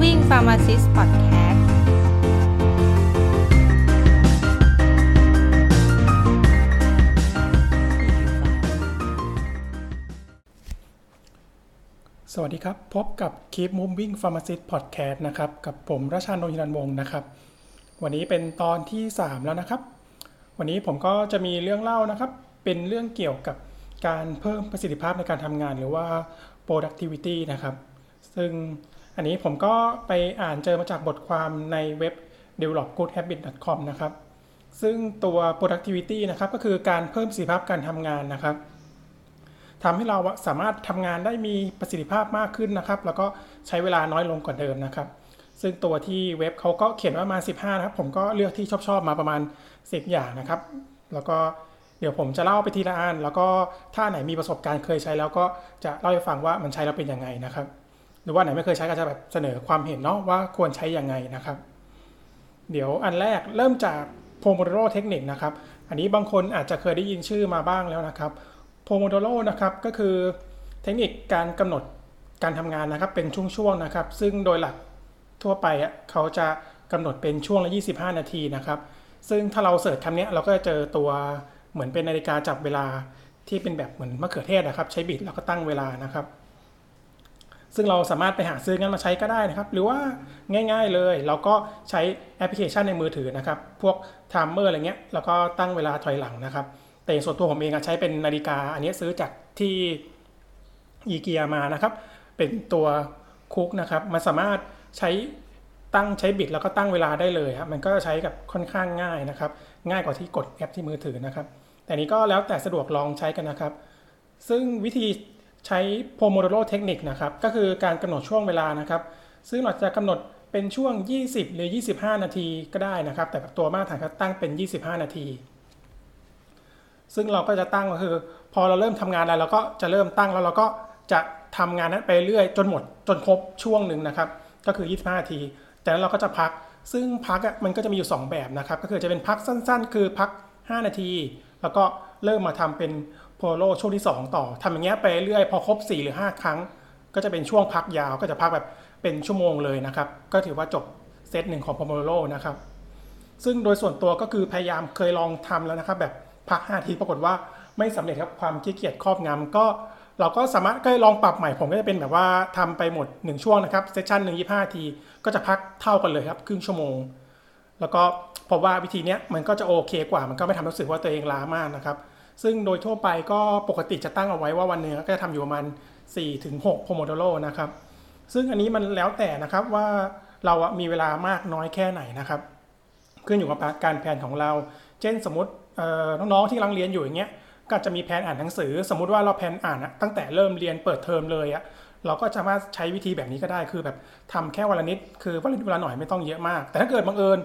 Moving Pharmacist Podcast สวัสดีครับ พบกับ Keep Moving Pharmacist Podcast นะครับ กับผมราชานนท์ฮิรันวงศ์นะครับ วันนี้เป็นตอนที่ 3 แล้วนะครับ วันนี้ผมก็จะมีเรื่องเล่านะครับ เป็นเรื่องเกี่ยวกับการเพิ่มประสิทธิภาพในการทำงานหรือว่า productivity นะครับ ซึ่ง อันนี้ผมก็ไปอ่านเจอมาจากบทความในเว็บ developgoodhabit.com นะครับ ซึ่งตัว productivity นะครับก็คือการเพิ่มประสิทธิภาพการทำงานนะครับทำให้เราสามารถทำงานได้มีประสิทธิภาพมากขึ้นนะครับ แล้วก็ใช้เวลาน้อยลงกว่าเดิมนะครับ ซึ่งตัวที่เว็บเขาก็เขียนว่ามา 15 นะครับ ผมก็เลือกที่ชอบชอบๆมาประมาณ 10 อย่างนะครับ แล้วก็เดี๋ยวผมจะเล่าไปทีละอันแล้วก็ถ้าไหนมีประสบการณ์เคยใช้แล้วก็จะเล่าให้ฟังว่ามันใช้แล้วเป็นยังไงนะครับ หรือว่าไหนไม่เคยใช้ก็จะแบบเสนอความเห็นเนาะว่าควรใช้ยังไงนะครับ เดี๋ยวอันแรกเริ่มจากโพโมโดโรเทคนิคนะครับ อันนี้บางคนอาจจะเคยได้ยินชื่อมาบ้างแล้วนะครับโพโมโดโรนะครับก็คือเทคนิคการกำหนดการทำงานนะครับเป็นช่วงๆนะครับ ซึ่งโดยหลักทั่วไปอะเขาจะกำหนดเป็นช่วงละ 25 นาทีนะครับ ซึ่งถ้าเรา search คำนี้เราก็จะเจอตัวเหมือนเป็นนาฬิกาจับเวลาที่เป็นแบบเหมือนมะเขือเทศนะครับ ใช้บิดแล้วก็ตั้งเวลานะครับ ซึ่งเราสามารถไปหาซื้องั้นมาใช้ก็ได้นะครับ หรือว่าง่ายๆเลย เราก็ใช้แอปพลิเคชันในมือถือนะครับ พวก timer อะไรเงี้ยแล้วก็ตั้งเวลาถอยหลังนะครับ แต่ส่วนตัวผมเองใช้เป็นนาฬิกา อันนี้ซื้อจากที่อีเกียมานะครับ เป็นตัว cube นะครับ มันสามารถใช้ตั้งใช้บิดแล้วก็ตั้งเวลาได้เลยครับ มันก็ใช้กับค่อนข้างง่ายนะครับ ง่ายกว่าที่กดแอปที่มือถือนะครับ แต่นี้ก็แล้วแต่สะดวกลองใช้กันนะครับ ซึ่งวิธี ใช้โพโมโดโรเทคนิคนะครับก็คือการกำหนดช่วงเวลานะครับ ซึ่งเราจะกำหนดเป็นช่วง 20 หรือ 25 นาทีก็ได้นะครับ แต่ตัวมาตรฐานก็ตั้งเป็น 25 นาที ซึ่งเราก็จะตั้งก็คือ พอเราเริ่มทำงานแล้วเราก็จะเริ่มตั้งแล้วเราก็จะทำงานนั้นไปเรื่อยจนหมดจนครบช่วงหนึ่งนะครับ ก็คือ 25 นาทีจากนั้นเราก็จะพัก ซึ่งพักมันก็จะมีอยู่ 2 แบบนะครับ ก็คือจะเป็นพักสั้น ๆ คือพัก 5 นาที แล้วก็เริ่มมาทำเป็น โพโลช่วงที่ 2 ต่อทำอย่างเงี้ยไปเรื่อยพอครบ 4 หรือ 5 ครั้ง ก็จะเป็นช่วงพักยาวก็จะพักแบบเป็นชั่วโมงเลยนะครับ ก็ถือว่าจบเซตหนึ่งของโพโลนะครับ ซึ่งโดยส่วนตัวก็คือพยายามเคยลองทำแล้วนะครับ แบบพัก 5 ทีปรากฏว่าไม่สำเร็จครับความขี้เกียจครอบงำก็เราก็สามารถก็ลองปรับใหม่ผมก็จะเป็นแบบว่าทำไปหมด 1 ช่วงนะครับเซสชั่นหนึ่งยี่ห้าที ก็จะพักเท่ากันเลยครับครึ่งชั่วโมง แล้วก็พบว่าวิธีเนี้ยมันก็จะโอเคกว่ามันก็ไม่ทำให้รู้สึกว่าตัวเองล้ามากนะครับ ซึ่งโดยทั่วไปก็ปกติจะตั้งเอาไว้ว่าวันหนึ่งก็จะทำอยู่ประมาณ4ถึง6โพโมโดโรนะครับ ซึ่งอันนี้มันแล้วแต่นะครับว่าเรามีเวลามากน้อยแค่ไหนนะครับขึ้นอยู่กับการแผนของเรา เช่นสมมติน้องๆที่กำลังเรียนอยู่อย่างเงี้ยก็จะมีแผนอ่านหนังสือ สมมุติว่าเราแผนอ่านตั้งแต่เริ่มเรียนเปิดเทอมเลยอะเราก็สามารถใช้วิธีแบบนี้ก็ได้คือแบบทำแค่วันละนิดคือวันละนิดวันละหน่อยไม่ต้องเยอะมาก แต่ถ้าเกิดบังเอิญ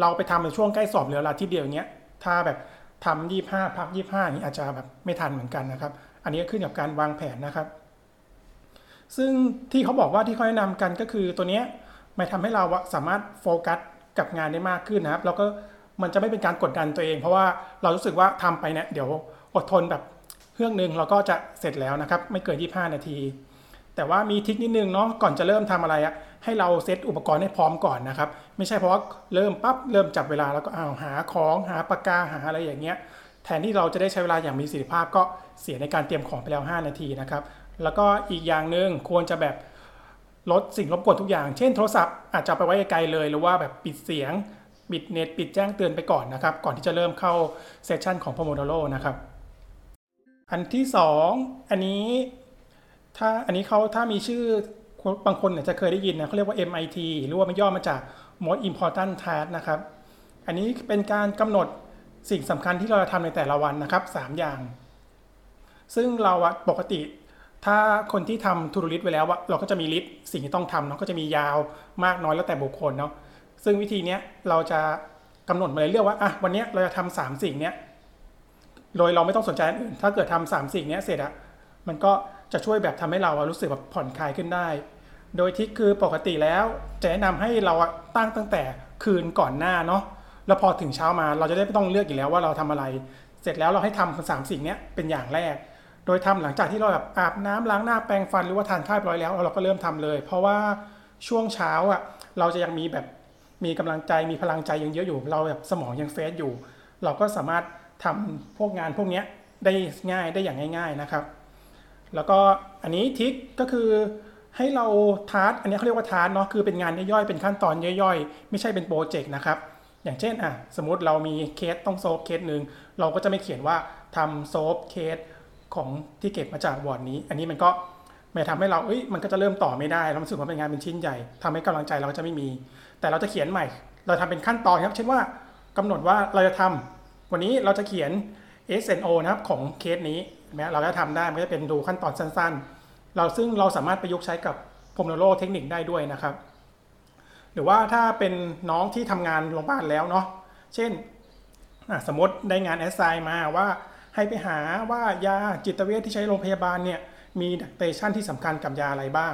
เราไปทำในช่วงใกล้สอบเหลือเวลาที่เดียวอย่างเงี้ยถ้าแบบ ทำยี่ห้าพักยี่ห้าอย่านี้อาจจะแบบไม่ทันเหมือนกันนะครับ อันนี้ก็ขึ้นกับการวางแผนนะครับ ซึ่งที่เขาบอกว่าที่เขาแนะนำกันก็คือตัวนี้มันทำให้เราสามารถโฟกัสกับงานได้มากขึ้นนะครับ แล้วก็มันจะไม่เป็นการกดดันตัวเอง เพราะว่าเรารู้สึกว่าทำไปเนี่ยเดี๋ยวอดทนแบบเครื่องหนึ่งเราก็จะเสร็จแล้วนะครับ ไม่เกิน 25 นาที แต่ว่ามีทิคนิดนึงเนาะก่อนจะเริ่มทำอะไรอะ ให้เราเซตอุปกรณ์ให้พร้อมก่อนนะครับ ไม่ใช่เพราะว่าเริ่มปั๊บเริ่มจับเวลาแล้วก็อ้าวหาของหาปากกาหาอะไรอย่างเงี้ยแทนที่เราจะได้ใช้เวลาอย่างมีประสิทธิภาพก็เสียในการเตรียมของไปแล้ว 5 นาทีนะครับแล้วก็อีกอย่างหนึ่งควรจะแบบลดสิ่งรบกวนทุกอย่าง เช่นโทรศัพท์อาจจะเอาไปไว้ไกลเลยหรือว่าแบบปิดเสียงปิดเน็ตปิดแจ้งเตือนไปก่อนนะครับ ก่อนที่จะเริ่มเข้าเซสชันของ Pomodoro นะครับ อันที่ 2 อันนี้ถ้าอันนี้เขาถ้ามีชื่อ บางคนเนี่ยจะเคยได้ยินนะเขาเรียกว่า MIT หรือว่ามันย่อมาจาก Most Important Task นะครับ อันนี้เป็นการกำหนดสิ่งสำคัญที่เราจะทำในแต่ละวันนะครับ 3 อย่าง ซึ่งเราปกติ ถ้าคนที่ทำทูดูลิสไว้แล้วอะเราก็จะมีลิสต์สิ่งที่ต้องทำเนาะก็จะมียาวมากน้อยแล้วแต่บุคคลเนาะซึ่งวิธีเนี้ยเราจะกำหนดมาเลยเรียกว่าอะวันเนี้ยเราจะทำสามสิ่งเนี้ยโดยเราไม่ต้องสนใจอันอื่น ถ้าเกิดทำสามสิ่งเนี้ยเสร็จอะมันก็ จะช่วยแบบทำให้เรารู้สึกแบบผ่อนคลายขึ้นได้ โดยที่คือปกติแล้วจะแนะนำให้เราตั้งตั้งแต่คืนก่อนหน้าเนาะแล้วพอถึงเช้ามาเราจะได้ไม่ต้องเลือกอีกแล้วว่าเราทำอะไร เสร็จแล้วเราให้ทำสามสิ่งนี้เป็นอย่างแรก โดยทำหลังจากที่เราแบบอาบน้ำล้างหน้าแปรงฟันหรือว่าทานข้าวร้อยแล้ว เราก็เริ่มทำเลย เพราะว่าช่วงเช้าอะเราจะยังมีแบบมีกำลังใจมีพลังใจยังเยอะอยู่ เราแบบสมองยังเฟสอยู่ เราก็สามารถทำพวกงานพวกนี้ได้ง่ายได้อย่างง่าย ๆนะครับ แล้วก็อันนี้ทิกก็คือให้เราทาร์ตอันนี้เขาเรียกว่าทาร์ตเนาะคือเป็นงานย่อยๆเป็นขั้นตอนย่อยๆ ไม่ใช่เป็นโปรเจกต์นะครับ อย่างเช่นอะสมมติเรามีเคสต้อง solve เคสหนึ่งเราก็จะไม่เขียนว่าทำ solve เคสของที่เก็บมาจากวอร์ดนี้ อันนี้มันก็ไม่ทำให้เราเอ้ยมันก็จะเริ่มต่อไม่ได้เรารู้สึกว่าเป็นงานเป็นชิ้นใหญ่ทำให้กำลังใจเราก็จะไม่มี แต่เราจะเขียนใหม่ เราทำเป็นขั้นตอนครับ เช่นว่ากำหนดว่าเราจะทำวันนี้เราจะเขียน SNO นะครับของเคสนี้ เห็นไหมเราก็ทำได้มันจะเป็นดูขั้นตอนสั้น ๆ เราซึ่งเราสามารถประยุกต์ใช้กับ Pomodoro technique ได้ด้วยนะครับ หรือว่าถ้าเป็นน้องที่ทำงานโรงพยาบาลแล้วเนาะเช่นสมมติได้งาน assign มาว่าให้ไปหาว่ายาจิตเวชที่ใช้โรงพยาบาลเนี่ยมี drug interaction ที่สำคัญกับยาอะไรบ้าง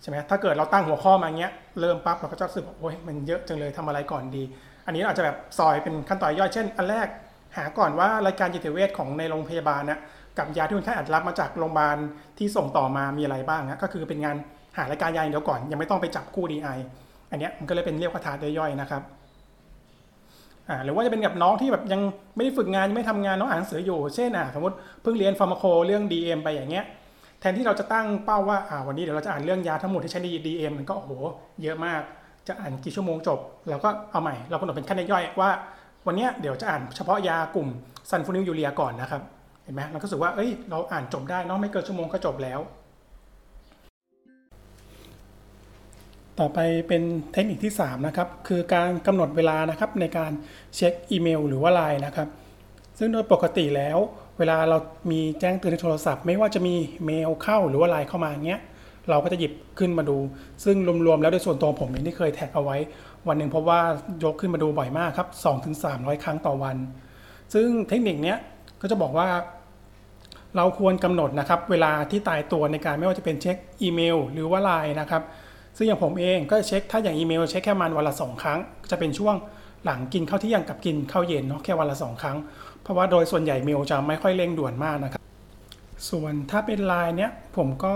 ใช่ไหมถ้าเกิดเราตั้งหัวข้อมาเงี้ยเริ่มปั๊บเราก็จะรู้สึกว่าโอ้ยมันเยอะจังเลยทำอะไรก่อนดี อันนี้อาจจะแบบซอยเป็นขั้นตอนย่อยเช่น อันแรกหาก่อนว่ารายการจิตเวชของในโรงพยาบาลนะ กับยาที่คนไข้อาจรับมาจากโรงพยาบาลที่ส่งต่อมามีอะไรบ้างนะก็คือเป็นงานหารายการยาอย่างเดียวก่อน ยังไม่ต้องไปจับคู่ DI อันนี้มันก็เลยเป็นเรียกว่าทาร์ตย่อยๆนะครับอ่าหรือว่าจะเป็นกับน้องที่แบบยังไม่ได้ฝึกงานยังไม่ทำงานน้องอ่านหนังสืออยู่ เช่นอะสมมติเพิ่งเรียน pharmaco เรื่อง DM ไปอย่างเงี้ยแทนที่เราจะตั้งเป้าว่าอ่าวันนี้เดี๋ยวเราจะอ่านเรื่องยาทั้งหมดที่ใช้ใน DM มันก็โอ้โหเยอะมากจะอ่านกี่ชั่วโมงจบเราก็เอาใหม่ เรากำหนดเป็นขั้นย่อยว่า วันนี้เดี๋ยวจะอ่านเฉพาะยากลุ่ม sulfonylurea ก่อนนะครับ เห็นไหมเราก็รู้สึกว่าเอ้ยเราอ่านจบได้เนาะไม่เกินชั่วโมงก็จบแล้ว ต่อไปเป็นเทคนิคที่ 3 นะครับ คือการกำหนดเวลานะครับในการเช็คอีเมล หรือว่าไลน์นะครับ ซึ่งโดยปกติแล้วเวลาเรามีแจ้งเตือนในโทรศัพท์ ไม่ว่าจะมีเมลเข้าหรือว่าไลน์เข้ามาเงี้ยเราก็จะหยิบขึ้นมาดู ซึ่งรวมๆแล้วโดยส่วนตัวผมเองที่เคยแท็กเอาไว้ วันหนึ่งพบว่ายกขึ้นมาดูบ่อยมากครับ2-300 ครั้งต่อวัน ซึ่งเทคนิคเนี้ย ก็จะบอกว่า เราควรกำหนดนะครับ เวลาที่ตายตัวในการไม่ว่าจะเป็นเช็คอีเมล หรือว่าไลน์นะครับ ซึ่งอย่างผมเองก็เช็คถ้าอย่างอีเมลเช็คแค่มันวันละสองครั้ง จะเป็นช่วงหลังกินข้าวเที่ยงกับกินข้าวเย็นเนาะแค่วันละสองครั้ง เพราะว่าโดยส่วนใหญ่เมลจะไม่ค่อยเร่งด่วนมากนะครับ ส่วนถ้าเป็นไลน์เนี้ยผมก็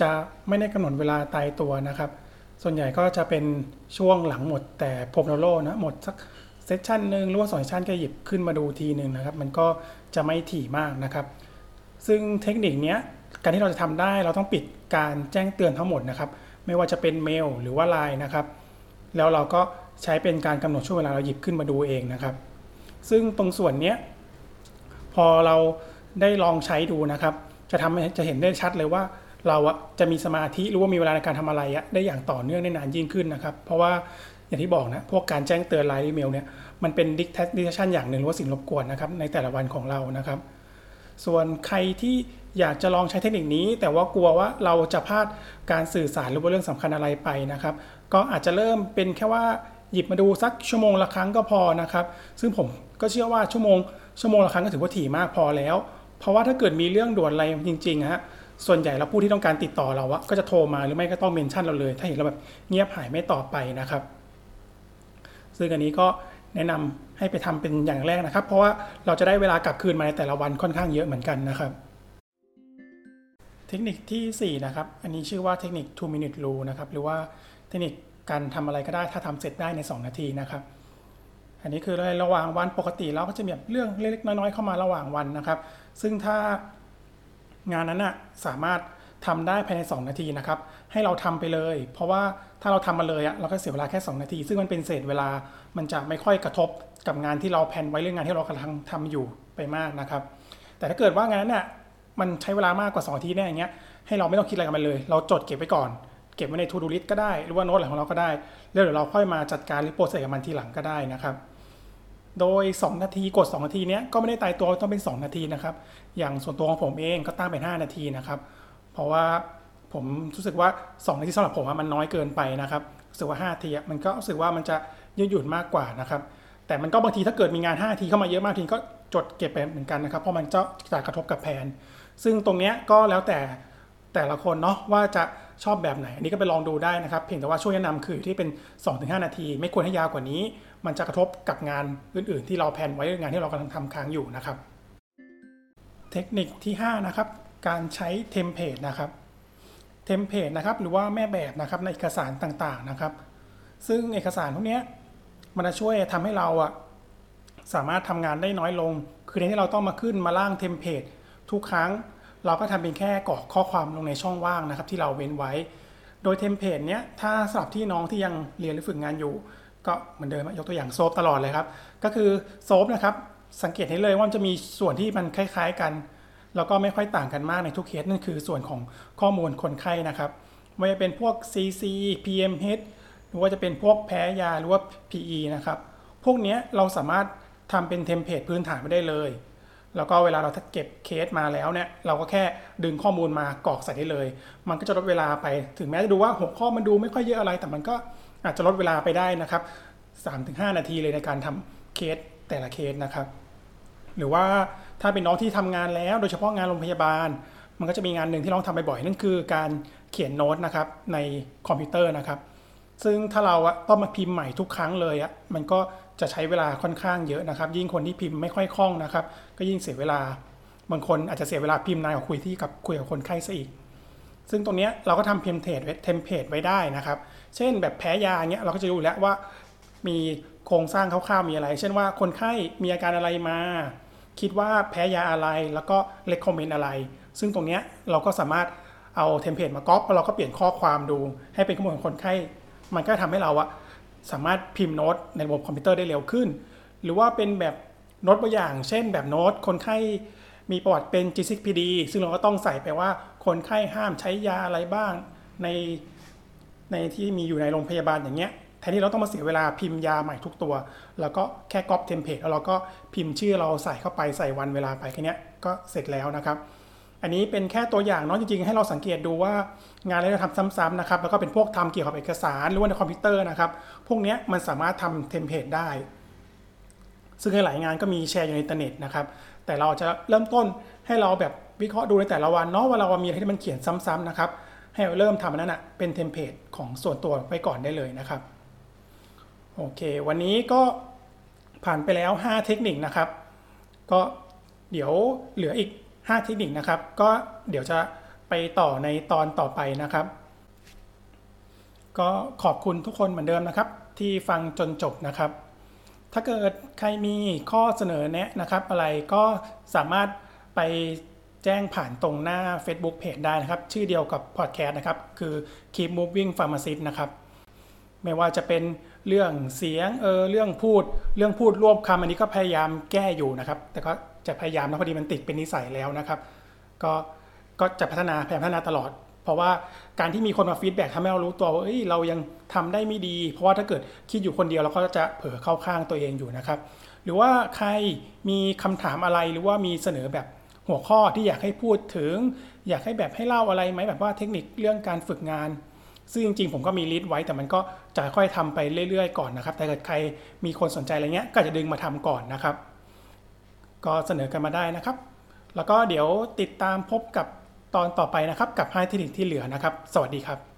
จะไม่ได้กำหนดเวลาตายตัวนะครับ ส่วนใหญ่ก็จะเป็นช่วงหลังหมดแต่ Pomodoro นะหมดสัก session หนึ่งหรือว่าสอง session ก็หยิบขึ้นมาดูทีหนึ่งนะครับ มันก็ จะไม่ถี่มากนะครับ ซึ่งเทคนิคนี้การที่เราจะทำได้เราต้องปิดการแจ้งเตือนทั้งหมดนะครับ ไม่ว่าจะเป็นเมลหรือว่าไลน์นะครับ แล้วเราก็ใช้เป็นการกำหนดช่วงเวลาเราหยิบขึ้นมาดูเองนะครับ ซึ่งตรงส่วนนี้พอเราได้ลองใช้ดูนะครับ จะทำจะเห็นได้ชัดเลยว่าเราอะจะมีสมาธิหรือว่ามีเวลาในการทำอะไรอะได้อย่างต่อเนื่องได้นานยิ่งขึ้นนะครับ เพราะว่าอย่างที่บอกนะพวกการแจ้งเตือนไลน์อีเมลเนี่ย มันเป็นดิกชันอย่างหนึ่งหรือว่าสิ่งรบกวนนะครับในแต่ละวันของเรานะครับ ส่วนใครที่อยากจะลองใช้เทคนิคนี้ แต่ว่ากลัวว่าเราจะพลาดการสื่อสารหรือว่าเรื่องสำคัญอะไรไปนะครับ ก็อาจจะเริ่มเป็นแค่ว่าหยิบมาดูสักชั่วโมงละครั้งก็พอนะครับ ซึ่งผมก็เชื่อว่าชั่วโมงชั่วโมงละครั้งก็ถือว่าถี่มากพอแล้ว เพราะว่าถ้าเกิดมีเรื่องด่วนอะไรจริงๆฮะส่วนใหญ่แล้วผู้ที่ต้องการติดต่อเราอะก็จะโทรมาหรือไม่ก็ต้องเมนชั่นเราเลย ถ้าเห็นเราแบบเงียบหายไม่ตอบไปนะครับ ซึ่งอันนี้ก็ แนะนำให้ไปทำเป็นอย่างแรกนะครับ เพราะว่าเราจะได้เวลากลับคืนมาในแต่ละวันค่อนข้างเยอะเหมือนกันนะครับ เทคนิคที่ 4 นะครับ อันนี้ชื่อว่าเทคนิค2 minute rule นะครับ หรือว่าเทคนิคการทำอะไรก็ได้ถ้าทำเสร็จได้ใน 2 นาทีนะครับ อันนี้คือระหว่างวันปกติเราก็จะมีเรื่องเล็กๆน้อยๆเข้ามาระหว่างวันนะครับ ซึ่งถ้างานนั้นนะสามารถ ทำได้ภายใน 2 นาทีนะครับ ให้เราทำไปเลย เพราะว่าถ้าเราทำมาเลยอะเราก็เสียเวลาแค่ 2 นาที ซึ่งมันเป็นเศษเวลามันจะไม่ค่อยกระทบกับงานที่เราแผนไว้เรื่องงานที่เรากำลังทำอยู่ไปมากนะครับ แต่ถ้าเกิดว่างานนั้นน่ะมันใช้เวลามากกว่า2อาทิตย์เนี่ยอย่างเงี้ยให้เราไม่ต้องคิดอะไรกับมันเลย เราจดเก็บไว้ก่อน เก็บไว้ใน to do list ก็ได้ หรือว่าโน้ตอะไรของเราก็ได้แล้วเดี๋ยวเราค่อยมาจัดการหรือโปรเซสกับมันทีหลังก็ได้นะครับโดย 2 นาทีกด 2 นาทีเนี้ยก็ไม่ได้ตายตัวต้องเป็น 2 นาทีนะครับ อย่างส่วนตัวของผมเองก็ตั้งเป็น 5 นาทีนะครับ เพราะว่าผมรู้สึกว่า2นาทีสำหรับผมมันน้อยเกินไปนะครับรู้สึกว่า5นาทีมันก็รู้สึกว่ามันจะยืดหยุ่นมากกว่านะครับ แต่มันก็บางทีถ้าเกิดมีงาน5นาทีเข้ามาเยอะมากทีก็จดเก็บไปเหมือนกันนะครับ เพราะมันจะจะกระทบกับแผน ซึ่งตรงเนี้ยก็แล้วแต่แต่ละคนเนาะว่าจะชอบแบบไหน อันนี้ก็ไปลองดูได้นะครับ เพียงแต่ว่าช่วยแนะนำคือที่เป็น 2-5 นาที ไม่ควรให้ยาวกว่านี้ มันจะกระทบกับงานอื่น ๆ ที่เราแผนไว้งานที่เรากำลังทำค้างอยู่นะครับ เทคนิคที่ 5 นะครับ การใช้ template นะครับ template นะครับหรือว่าแม่แบบนะครับในเอกสารต่างๆนะครับ ซึ่งเอกสารพวกนี้มันจะช่วยทำให้เราอะสามารถทำงานได้น้อยลง แทนที่เราต้องมาขึ้นมาร่าง template ทุกครั้งเราก็ทำเป็นแค่กรอกข้อความลงในช่องว่างนะครับ ที่เราเว้นไว้ โดย template เนี้ยถ้าสำหรับที่น้องที่ยังเรียนหรือฝึกงานอยู่ ก็เหมือนเดิมยกตัวอย่าง SOAP ตลอดเลยครับ ก็คือโซฟนะครับสังเกตให้เลยว่ามันจะมีส่วนที่มันคล้าย ๆ กัน แล้วก็ไม่ค่อยต่างกันมากในทุกเคสนั่นคือส่วนของข้อมูลคนไข้นะครับไม่ว่าจะเป็นพวก CC PMH หรือว่าจะเป็นพวกแพ้ยาหรือว่า PE นะครับ พวกนี้เราสามารถทำเป็นเทมเพลตพื้นฐานไปได้เลย แล้วก็เวลาเราเก็บเคสมาแล้วเนี่ย เราก็แค่ดึงข้อมูลมากรอกใส่ได้เลย มันก็จะลดเวลาไป ถึงแม้จะดูว่าหัวข้อมันดูไม่ค่อยเยอะอะไร แต่มันก็อาจจะลดเวลาไปได้นะครับ 3-5 นาทีเลยในการทำเคสแต่ละเคสนะครับ หรือว่า ถ้าเป็นน้องที่ทำงานแล้ว โดยเฉพาะงานโรงพยาบาล มันก็จะมีงานหนึ่งที่น้องทำบ่อยๆนั่นคือการเขียนโน้ตนะครับในคอมพิวเตอร์นะครับ ซึ่งถ้าเราอะต้องมาพิมพ์ใหม่ทุกครั้งเลยอะมันก็จะใช้เวลาค่อนข้างเยอะนะครับ ยิ่งคนที่พิมพ์ไม่ค่อยคล่องนะครับ ก็ยิ่งเสียเวลาบางคนอาจจะเสียเวลาพิมพ์นานกว่าคุยที่กับคุยกับคนไข้ซะอีก ซึ่งตรงนี้เราก็ทำ template template ไว้ได้นะครับ เช่นแบบแพ้ยาเงี้ยเราก็จะรู้แล้วว่ามีโครงสร้างคร่าวๆมีอะไร เช่นว่าคนไข้มีอาการอะไรมา คิดว่าแพ้ยาอะไรแล้วก็ recommend อะไร ซึ่งตรงเนี้ยเราก็สามารถเอา template มาก๊อปแล้วเราก็เปลี่ยนข้อความดู ให้เป็นข้อมูลของคนไข้ มันก็ทำให้เราอะสามารถพิมพ์โน้ตในระบบคอมพิวเตอร์ได้เร็วขึ้น หรือว่าเป็นแบบโน้ตตัวอย่าง เช่นแบบโน้ตคนไข้มีประวัติเป็น G6PD ซึ่งเราก็ต้องใส่ไปว่าคนไข้ห้ามใช้ยาอะไรบ้างในในที่มีอยู่ในโรงพยาบาลอย่างเงี้ย แทนที่เราต้องมาเสียเวลาพิมพ์ยาใหม่ทุกตัว แล้วก็แค่ก๊อป template แล้วเราก็พิมพ์ชื่อเราใส่เข้าไปใส่วันเวลาไปแค่นี้ก็เสร็จแล้วนะครับ อันนี้เป็นแค่ตัวอย่างเนาะจริงๆ ให้เราสังเกตดูว่างานอะไรเราทำซ้ำๆนะครับแล้วก็เป็นพวกทำเกี่ยวกับเอกสารหรือว่าในคอมพิวเตอร์นะครับพวกนี้มันสามารถทำ template ได้ ซึ่งหลายงานก็มีแชร์อยู่ในอินเทอร์เน็ตนะครับแต่เราจะเริ่มต้นให้เราแบบวิเคราะห์ดูในแต่ละวันเนาะว่าเรามีอะไรที่มันเขียนซ้ำๆนะครับให้เราเริ่มทำอันนั้นอะเป็น template ของส่วนตัวไว้ก่อนได้เลยนะครับ โอเค วันนี้ก็ผ่านไปแล้ว 5 เทคนิคนะครับ ก็เดี๋ยวเหลืออีก 5 เทคนิคนะครับ ก็เดี๋ยวจะไปต่อในตอนต่อไปนะครับ ก็ขอบคุณทุกคนเหมือนเดิมนะครับ ที่ฟังจนจบนะครับ ถ้าเกิดใครมีข้อเสนอแนะนะครับ อะไรก็สามารถไปแจ้งผ่านตรงหน้า Facebook Page ได้นะครับ ชื่อเดียวกับพอดแคสต์นะครับ คือ Keep Moving Pharmacist นะครับ ไม่ว่าจะเป็น เรื่องเสียงเออเรื่องพูดเรื่องพูดรวบคำอันนี้ก็พยายามแก้อยู่นะครับ แต่ก็จะพยายามนะพอดีมันติดเป็นนิสัยแล้วนะครับ ก็ก็จะพัฒนาพยายามพัฒนาตลอด เพราะว่าการที่มีคนมา feedback ทำให้เรารู้ตัวว่าเอ้ยเรายังทำได้ไม่ดี เพราะว่าถ้าเกิดคิดอยู่คนเดียวเราก็จะเผลอเข้าข้างตัวเองอยู่นะครับ หรือว่าใครมีคำถามอะไรหรือว่ามีเสนอแบบหัวข้อที่อยากให้พูดถึง อยากให้แบบให้เล่าอะไรไหมแบบว่าเทคนิคเรื่องการฝึกงาน ซึ่งจริงๆ ผมก็มี list ไว้แต่มันก็จะค่อยทำไปเรื่อยๆ ก่อนนะครับ แต่เกิดใครมีคนสนใจอะไรเงี้ยก็จะดึงมาทำก่อนนะครับ ก็เสนอกันมาได้นะครับ แล้วก็เดี๋ยวติดตามพบกับตอนต่อไปนะครับ กับ5เทคนิคที่เหลือนะครับ สวัสดีครับ